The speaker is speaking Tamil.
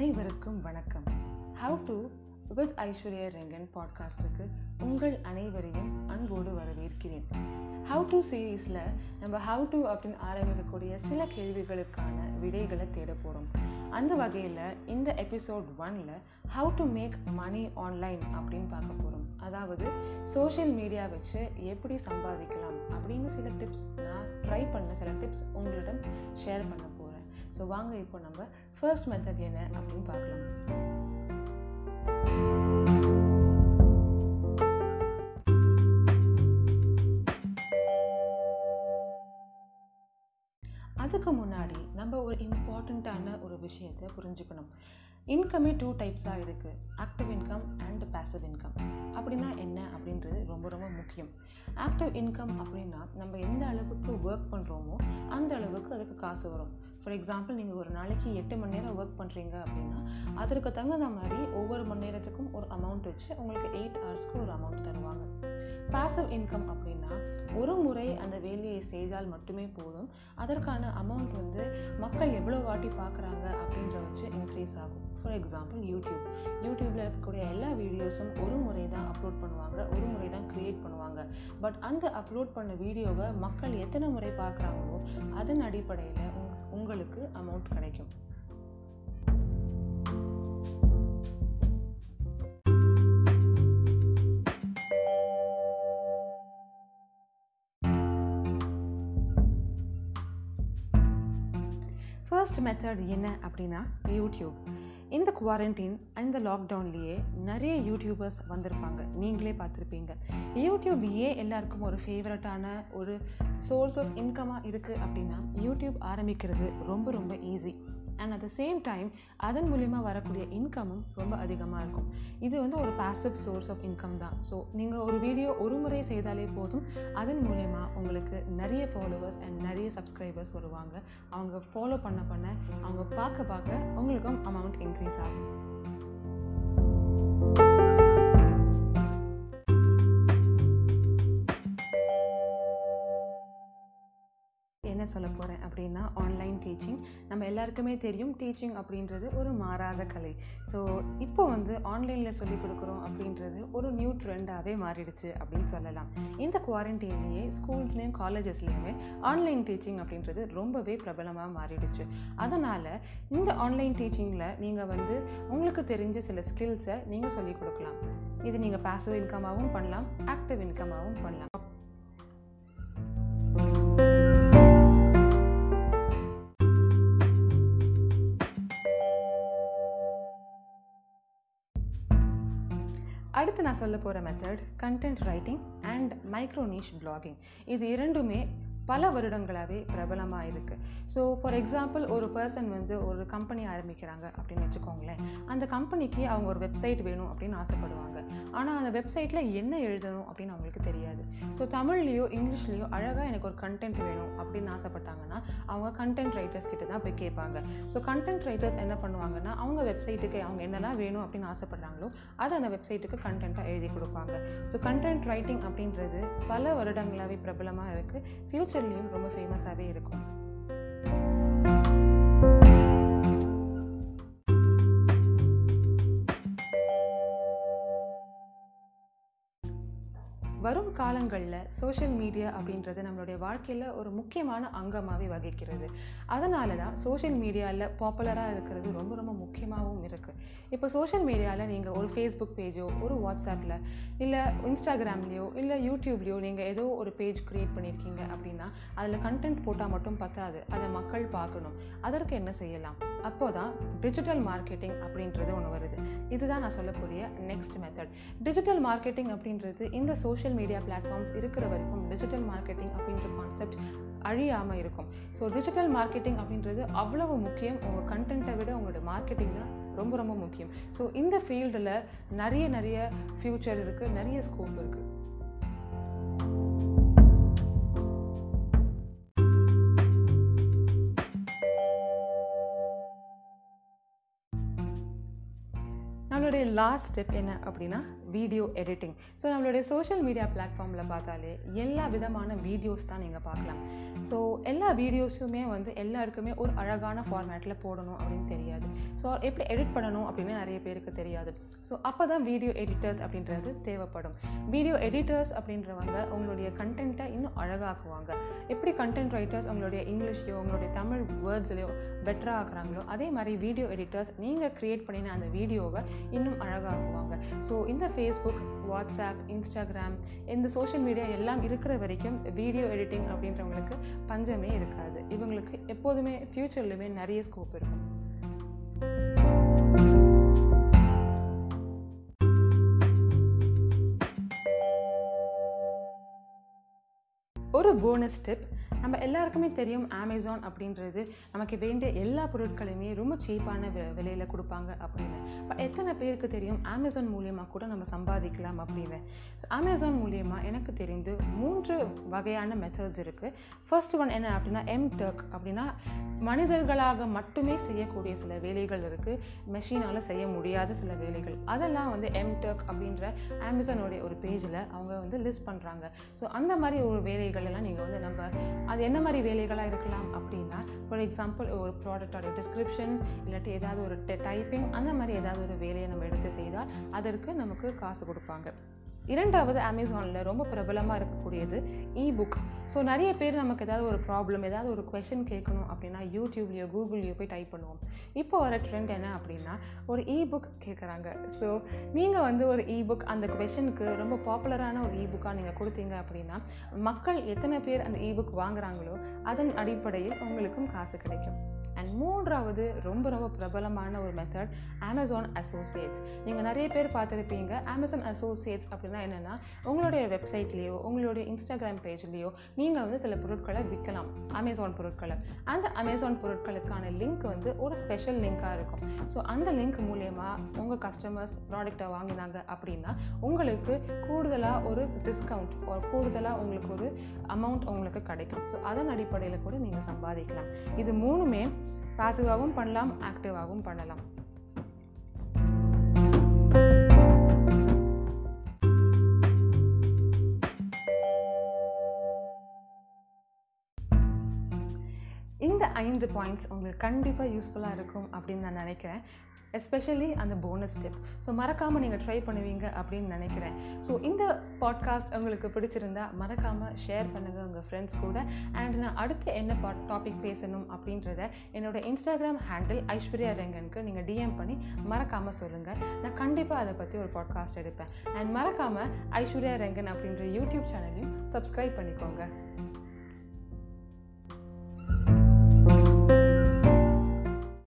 அனைவருக்கும் வணக்கம். How to with Aishwarya Rengan பாட்காஸ்ட்டுக்கு உங்கள் அனைவரையும் அன்போடு வரவேற்கிறேன். ஹவ் டு சீரீஸில் நம்ம ஹவ் டு அப்படின்னு ஆரம்பிக்கக்கூடிய சில கேள்விகளுக்கான விடைகளை தேட போகிறோம் அந்த வகையில் இந்த எபிசோட் ஒனில் how to make money online அப்படின்னு பார்க்க போகிறோம் அதாவது சோஷியல் மீடியா வச்சு எப்படி சம்பாதிக்கலாம் அப்படின்னு சில டிப்ஸ் நான் ட்ரை பண்ண சில டிப்ஸ் உங்களிடம் ஷேர் பண்ண ஸோ வாங்க இப்போ நம்ம ஃபர்ஸ்ட் மெத்தட் என்ன அப்படின்னு பார்க்கலாம். அதுக்கு முன்னாடி நம்ம ஒரு இம்பார்ட்டண்ட்டான ஒரு விஷயத்தை புரிஞ்சுக்கணும். இன்கமே டூ டைப்ஸாக இருக்குது active income and passive income அப்படின்னா என்ன? அப்படின்றது ரொம்ப ரொம்ப முக்கியம். ஆக்டிவ் இன்கம் அப்படின்னா நம்ம எந்த அளவுக்கு ஒர்க் பண்ணுறோமோ அந்த அளவுக்கு அதுக்கு காசு வரும். ஃபார் எக்ஸாம்பிள் நீங்கள் ஒரு நாளைக்கு எட்டு மணி நேரம் ஒர்க் பண்ணுறீங்க அப்படின்னா அதற்கு தகுந்த மாதிரி ஒவ்வொரு மணி நேரத்துக்கும் ஒரு அமௌண்ட் வச்சு உங்களுக்கு எயிட் ஹவர்ஸ்க்கு ஒரு அமௌண்ட் தருவாங்க. பேசிவ் இன்கம் அப்படின்னா ஒரு முறை அந்த வேலையை செய்தால் மட்டுமே போதும். அதற்கான அமௌண்ட் வந்து மக்கள் எவ்வளோ வாட்டி பார்க்குறாங்க அப்படின்ற வச்சு இன்க்ரீஸ் ஆகும். ஃபார் எக்ஸாம்பிள் யூடியூப் யூடியூப்பில் இருக்கக்கூடிய எல்லா வீடியோஸும் ஒரு முறை தான் அப்லோட் பண்ணுவாங்க ஒரு முறை தான் க்ரியேட் பண்ணுவாங்க. பட் அந்த அப்லோட் பண்ண வீடியோவை மக்கள் எத்தனை முறை பார்க்குறாங்களோ அதன் அடிப்படையில் உங்களுக்கு அமௌண்ட் கிடைக்கும். ஃபர்ஸ்ட் மெத்தட் என்ன அப்படின்னா யூடியூப் இந்த குவாரண்டைன் இந்த லாக்டவுன்லேயே நிறைய யூடியூபர்ஸ் வந்திருப்பாங்க. நீங்களே பார்த்துருப்பீங்க. யூடியூப் ஏன் எல்லாருக்கும் ஒரு ஃபேவரட்டான ஒரு சோர்ஸ் ஆஃப் இன்கமாக இருக்குது அப்படின்னா யூடியூப் ஆரம்பிக்கிறது ரொம்ப ரொம்ப easy and at the same time அதன் மூலிமா வரக்கூடிய இன்கமும் ரொம்ப அதிகமாக இருக்கும். இது வந்து ஒரு பாசிவ் சோர்ஸ் ஆஃப் இன்கம் தான். ஸோ நீங்கள் ஒரு வீடியோ ஒரு முறை செய்தாலே போதும். அதன் மூலயமா உங்களுக்கு நிறைய ஃபாலோவர்ஸ் அண்ட் நிறைய சப்ஸ்கிரைபர்ஸ் வருவாங்க. அவங்க ஃபாலோ பண்ண பண்ண அவங்க பார்க்க பார்க்க உங்களுக்கும் அமௌண்ட் இன்க்ரீஸ் ஆகும். என்ன சொல்ல போகிறேன் அப்படின்னா ஆன்லைன் டீச்சிங் நம்ம எல்லாருக்குமே தெரியும் டீச்சிங் அப்படின்றது ஒரு மாறாத கலை. ஸோ இப்போ வந்து ஆன்லைனில் சொல்லிக் கொடுக்குறோம் அப்படின்றது ஒரு நியூ ட்ரெண்டாகவே மாறிடுச்சு அப்படின்னு சொல்லலாம். இந்த குவாரண்டைன்லேயே ஸ்கூல்ஸ்லேயும் காலேஜஸ்லேயுமே ஆன்லைன் டீச்சிங் அப்படின்றது ரொம்பவே பிரபலமாக மாறிடுச்சு. அதனால் இந்த ஆன்லைன் டீச்சிங்கில் நீங்கள் வந்து உங்களுக்கு தெரிஞ்ச சில ஸ்கில்ஸை நீங்கள் சொல்லிக் கொடுக்கலாம். இது நீங்கள் பாசிவ் இன்கமாகவும் பண்ணலாம் ஆக்டிவ் இன்கமாகவும் பண்ணலாம். அடுத்து நான் சொல்ல போகிற method content writing and microniche blogging இது இரண்டுமே பல வருடங்களாகவே பிரபலமாக இருக்குது ஸோ ஃபார் எக்ஸாம்பிள் ஒரு பர்சன் வந்து ஒரு கம்பெனி ஆரம்பிக்கிறாங்க அப்படின்னு வச்சுக்கோங்களேன். அந்த கம்பெனிக்கு அவங்க ஒரு வெப்சைட் வேணும் அப்படின்னு ஆசைப்படுவாங்க. ஆனால் அந்த வெப்சைட்டில் என்ன எழுதணும் அப்படின்னு அவங்களுக்கு தெரியாது. ஸோ தமிழ்லேயோ இங்கிலீஷ்லேயோ அழகாக எனக்கு ஒரு கண்டென்ட் வேணும் அப்படின்னு ஆசைப்பட்டாங்கன்னா அவங்க கண்டென்ட் ரைட்டர்ஸ் கிட்ட தான் போய் கேட்பாங்க. ஸோ கண்டென்ட் ரைட்டர்ஸ் என்ன பண்ணுவாங்கன்னா அவங்க வெப்சைட்டுக்கு அவங்க என்னெல்லாம் வேணும் அப்படின்னு ஆசைப்படுறாங்களோ அதை அந்த வெப்சைட்டுக்கு கண்டென்ட்டாக எழுதி கொடுப்பாங்க. ஸோ கண்டென்ட் ரைட்டிங் அப்படின்றது பல வருடங்களாகவே பிரபலமாக இருக்குது ஃப்யூச்சர் ஹாஸ்டல்லையும் ரொம்ப ஃபேமஸாகவே இருக்கும். காலங்களில் சோஷியல் மீடியா அப்படின்றது நம்மளுடைய வாழ்க்கையில் ஒரு முக்கியமான அங்கமாகவே வகிக்கிறது. அதனால தான் சோஷியல் மீடியாவில் பாப்புலராக இருக்கிறது ரொம்ப ரொம்ப முக்கியமாகவும் இருக்குது இப்போ சோஷியல் மீடியாவில் நீங்கள் ஒரு ஃபேஸ்புக் பேஜோ ஒரு வாட்ஸ்அப்பில் இல்லை இன்ஸ்டாகிராம்லேயோ இல்லை யூடியூப்லேயோ நீங்கள் ஏதோ ஒரு பேஜ் க்ரியேட் பண்ணியிருக்கீங்க அப்படின்னா அதில் கண்டென்ட் போட்டால் மட்டும் பத்தாது. அதை மக்கள் பார்க்கணும். அதற்கு என்ன செய்யலாம்? அப்போ தான் டிஜிட்டல் மார்க்கெட்டிங் அப்படின்றது ஒன்று வருது. இதுதான் நான் சொல்லக்கூடிய நெக்ஸ்ட் மெத்தட் டிஜிட்டல் மார்க்கெட்டிங் அப்படின்றது இந்த சோஷியல் மீடியா பிளாட்ஃபார்ம்ஸ் இருக்கிற வரைக்கும் டிஜிட்டல் மார்க்கெட்டிங் அப்படின்ற கான்செப்ட் அழியாமல் இருக்கும். ஸோ டிஜிட்டல் மார்க்கெட்டிங் அப்படின்றது அவ்வளவு முக்கியம். உங்கள் கண்டென்ட்டை விட உங்களோட மார்க்கெட்டிங் தான் ரொம்ப ரொம்ப முக்கியம். ஸோ இந்த ஃபீல்டில் நிறைய நிறைய ஃப்யூச்சர் இருக்குது நிறைய ஸ்கோப் இருக்குது நம்மளுடைய லாஸ்ட் ஸ்டெப் என்ன அப்படின்னா வீடியோ எடிட்டிங் ஸோ நம்மளுடைய சோஷியல் மீடியா பிளாட்ஃபார்மில் பார்த்தாலே எல்லா விதமான வீடியோஸ் தான் நீங்கள் பார்க்கலாம். ஸோ எல்லா வீடியோஸுமே வந்து எல்லாருக்குமே ஒரு அழகான ஃபார்மேட்டில் போடணும் அப்படின்னு தெரியாது. ஸோ எப்படி எடிட் பண்ணணும் அப்படின்னு நிறைய பேருக்கு தெரியாது. ஸோ அப்போ தான் வீடியோ எடிட்டர்ஸ் அப்படின்றது தேவைப்படும். வீடியோ எடிட்டர்ஸ் அப்படின்றவங்க உங்களுடைய கண்டென்ட்டை இன்னும் அழகாக்குவாங்க. எப்படி கண்டென்ட் ரைட்டர்ஸ் உங்களுடைய இங்கிலீஷ்லையோ உங்களுடைய தமிழ் வேர்ட்ஸ்லையோ பெட்டராக ஆக்குறாங்களோ அதே மாதிரி வீடியோ எடிட்டர்ஸ் நீங்கள் க்ரியேட் பண்ணின அந்த வீடியோவை இன்னும் அழகாக்குவாங்க ஸோ இந்த ஃபேஸ்புக் வாட்ஸ்அப் இன்ஸ்டாகிராம் இந்த சோஷியல் மீடியா எல்லாம் இருக்கிற வரைக்கும் வீடியோ எடிட்டிங் அப்படின்றவங்களுக்கு பஞ்சமே இருக்காது. இவங்களுக்கு எப்போதுமே ஃப்யூச்சர்லையுமே நிறைய ஸ்கோப் இருக்கும். ஒரு போனஸ் டிப் நம்ம எல்லாருக்குமே தெரியும் அமேசான் அப்படின்றது. நமக்கு வேண்டிய எல்லா பொருட்களையுமே ரொம்ப சீப்பான விலையில் கொடுப்பாங்க அப்படின்னு. பட் எத்தனை பேருக்கு தெரியும் அமேசான் மூலியமாக கூட நம்ம சம்பாதிக்கலாம் அப்படின்னு? ஸோ அமேசான் மூலியமாக எனக்கு தெரிந்து மூன்று வகையான மெத்தட்ஸ் இருக்குது ஃபர்ஸ்ட் ஒன் என்ன அப்படின்னா எம் டர்க் அப்படின்னா மனிதர்களாக மட்டுமே செய்யக்கூடிய சில வேலைகள் இருக்குது மெஷினால் செய்ய முடியாத சில வேலைகள். அதெல்லாம் வந்து எம் டர்க் அப்படின்ற அமேசானோடைய ஒரு பேஜில் அவங்க வந்து லிஸ்ட் பண்ணுறாங்க ஸோ அந்த மாதிரி ஒரு வேலைகள் எல்லாம் நீங்கள் வந்து நம்ம அது என்ன மாதிரி வேலைகளாக இருக்கலாம் அப்படின்னா ஃபார் எக்ஸாம்பிள் ஒரு ப்ராடக்டோட டிஸ்கிரிப்ஷன் இல்லாட்டி ஏதாவது ஒரு டைப்பிங் அந்த மாதிரி ஏதாவது ஒரு வேலையை நம்ம எடுத்து செய்தால் அதற்கு நமக்கு காசு கொடுப்பாங்க. இரண்டாவது அமேசானில் ரொம்ப பிரபலமாக இருக்கக்கூடியது இபுக் ஸோ நிறைய பேர் நமக்கு ஏதாவது ஒரு ப்ராப்ளம் ஏதாவது ஒரு கொஷின் கேட்கணும் அப்படின்னா யூடியூப்லேயோ கூகுள்லேயோ போய் டைப் பண்ணுவோம். இப்போ வர ட்ரெண்ட் என்ன அப்படின்னா ஒரு இ புக் கேட்குறாங்க ஸோ நீங்கள் வந்து ஒரு இ புக் அந்த கொஷனுக்கு ரொம்ப பாப்புலரான ஒரு இபுக்காக நீங்கள் கொடுத்தீங்க அப்படின்னா மக்கள் எத்தனை பேர் அந்த இபுக் வாங்குறாங்களோ அதன் அடிப்படையில் உங்களுக்கும் காசு கிடைக்கும். அண்ட் மூன்றாவது ரொம்ப ரொம்ப பிரபலமான ஒரு மெத்தட் அமேசான் அசோசியேட்ஸ் நீங்கள் நிறைய பேர் பார்த்துருப்பீங்க. அமேசான் அசோசியேட்ஸ் அப்படின்னா என்னென்னா உங்களுடைய வெப்சைட்லேயோ உங்களுடைய இன்ஸ்டாகிராம் பேஜ்லேயோ நீங்கள் வந்து சில பொருட்களை விற்கலாம். அமேசான் பொருட்களை. அந்த அமேசான் பொருட்களுக்கான லிங்க் வந்து ஒரு ஸ்பெஷல் லிங்காக இருக்கும். ஸோ அந்த லிங்க் மூலயமா உங்கள் கஸ்டமர்ஸ் ப்ராடக்டை வாங்கினாங்க அப்படின்னா உங்களுக்கு கூடுதலாக ஒரு டிஸ்கவுண்ட் ஒரு கூடுதலாக உங்களுக்கு ஒரு அமௌண்ட் உங்களுக்கு கிடைக்கும். ஸோ அதன் அடிப்படையில் கூட நீங்கள் சம்பாதிக்கலாம். இது மூணுமே பாசிவாகவும் பண்ணலாம் ஆக்டிவாகவும் பண்ணலாம். ஐந்து பாயிண்ட்ஸ் உங்களுக்கு கண்டிப்பாக யூஸ்ஃபுல்லாக இருக்கும் அப்படின்னு நான் நினைக்கிறேன். எஸ்பெஷலி அந்த போனஸ் டிப் ஸோ மறக்காமல் நீங்கள் ட்ரை பண்ணுவீங்க அப்படின்னு நினைக்கிறேன். ஸோ இந்த பாட்காஸ்ட் உங்களுக்கு பிடிச்சிருந்தா மறக்காமல் ஷேர் பண்ணுங்கள் உங்கள் ஃப்ரெண்ட்ஸ் கூட. அண்ட் நான் அடுத்து என்ன பா டாபிக் பேசணும் அப்படின்றத என்னோட இன்ஸ்டாகிராம் ஹேண்டில் ஐஸ்வர்யா ரெங்கனுக்கு நீங்கள் டிஎம் பண்ணி மறக்காமல் சொல்லுங்கள் நான் கண்டிப்பாக அதை பற்றி ஒரு பாட்காஸ்ட் எடுப்பேன். அண்ட் மறக்காமல் ஐஸ்வர்யா ரெங்கன் அப்படின்ற யூடியூப் சேனலையும் சப்ஸ்கிரைப் பண்ணிக்கோங்க.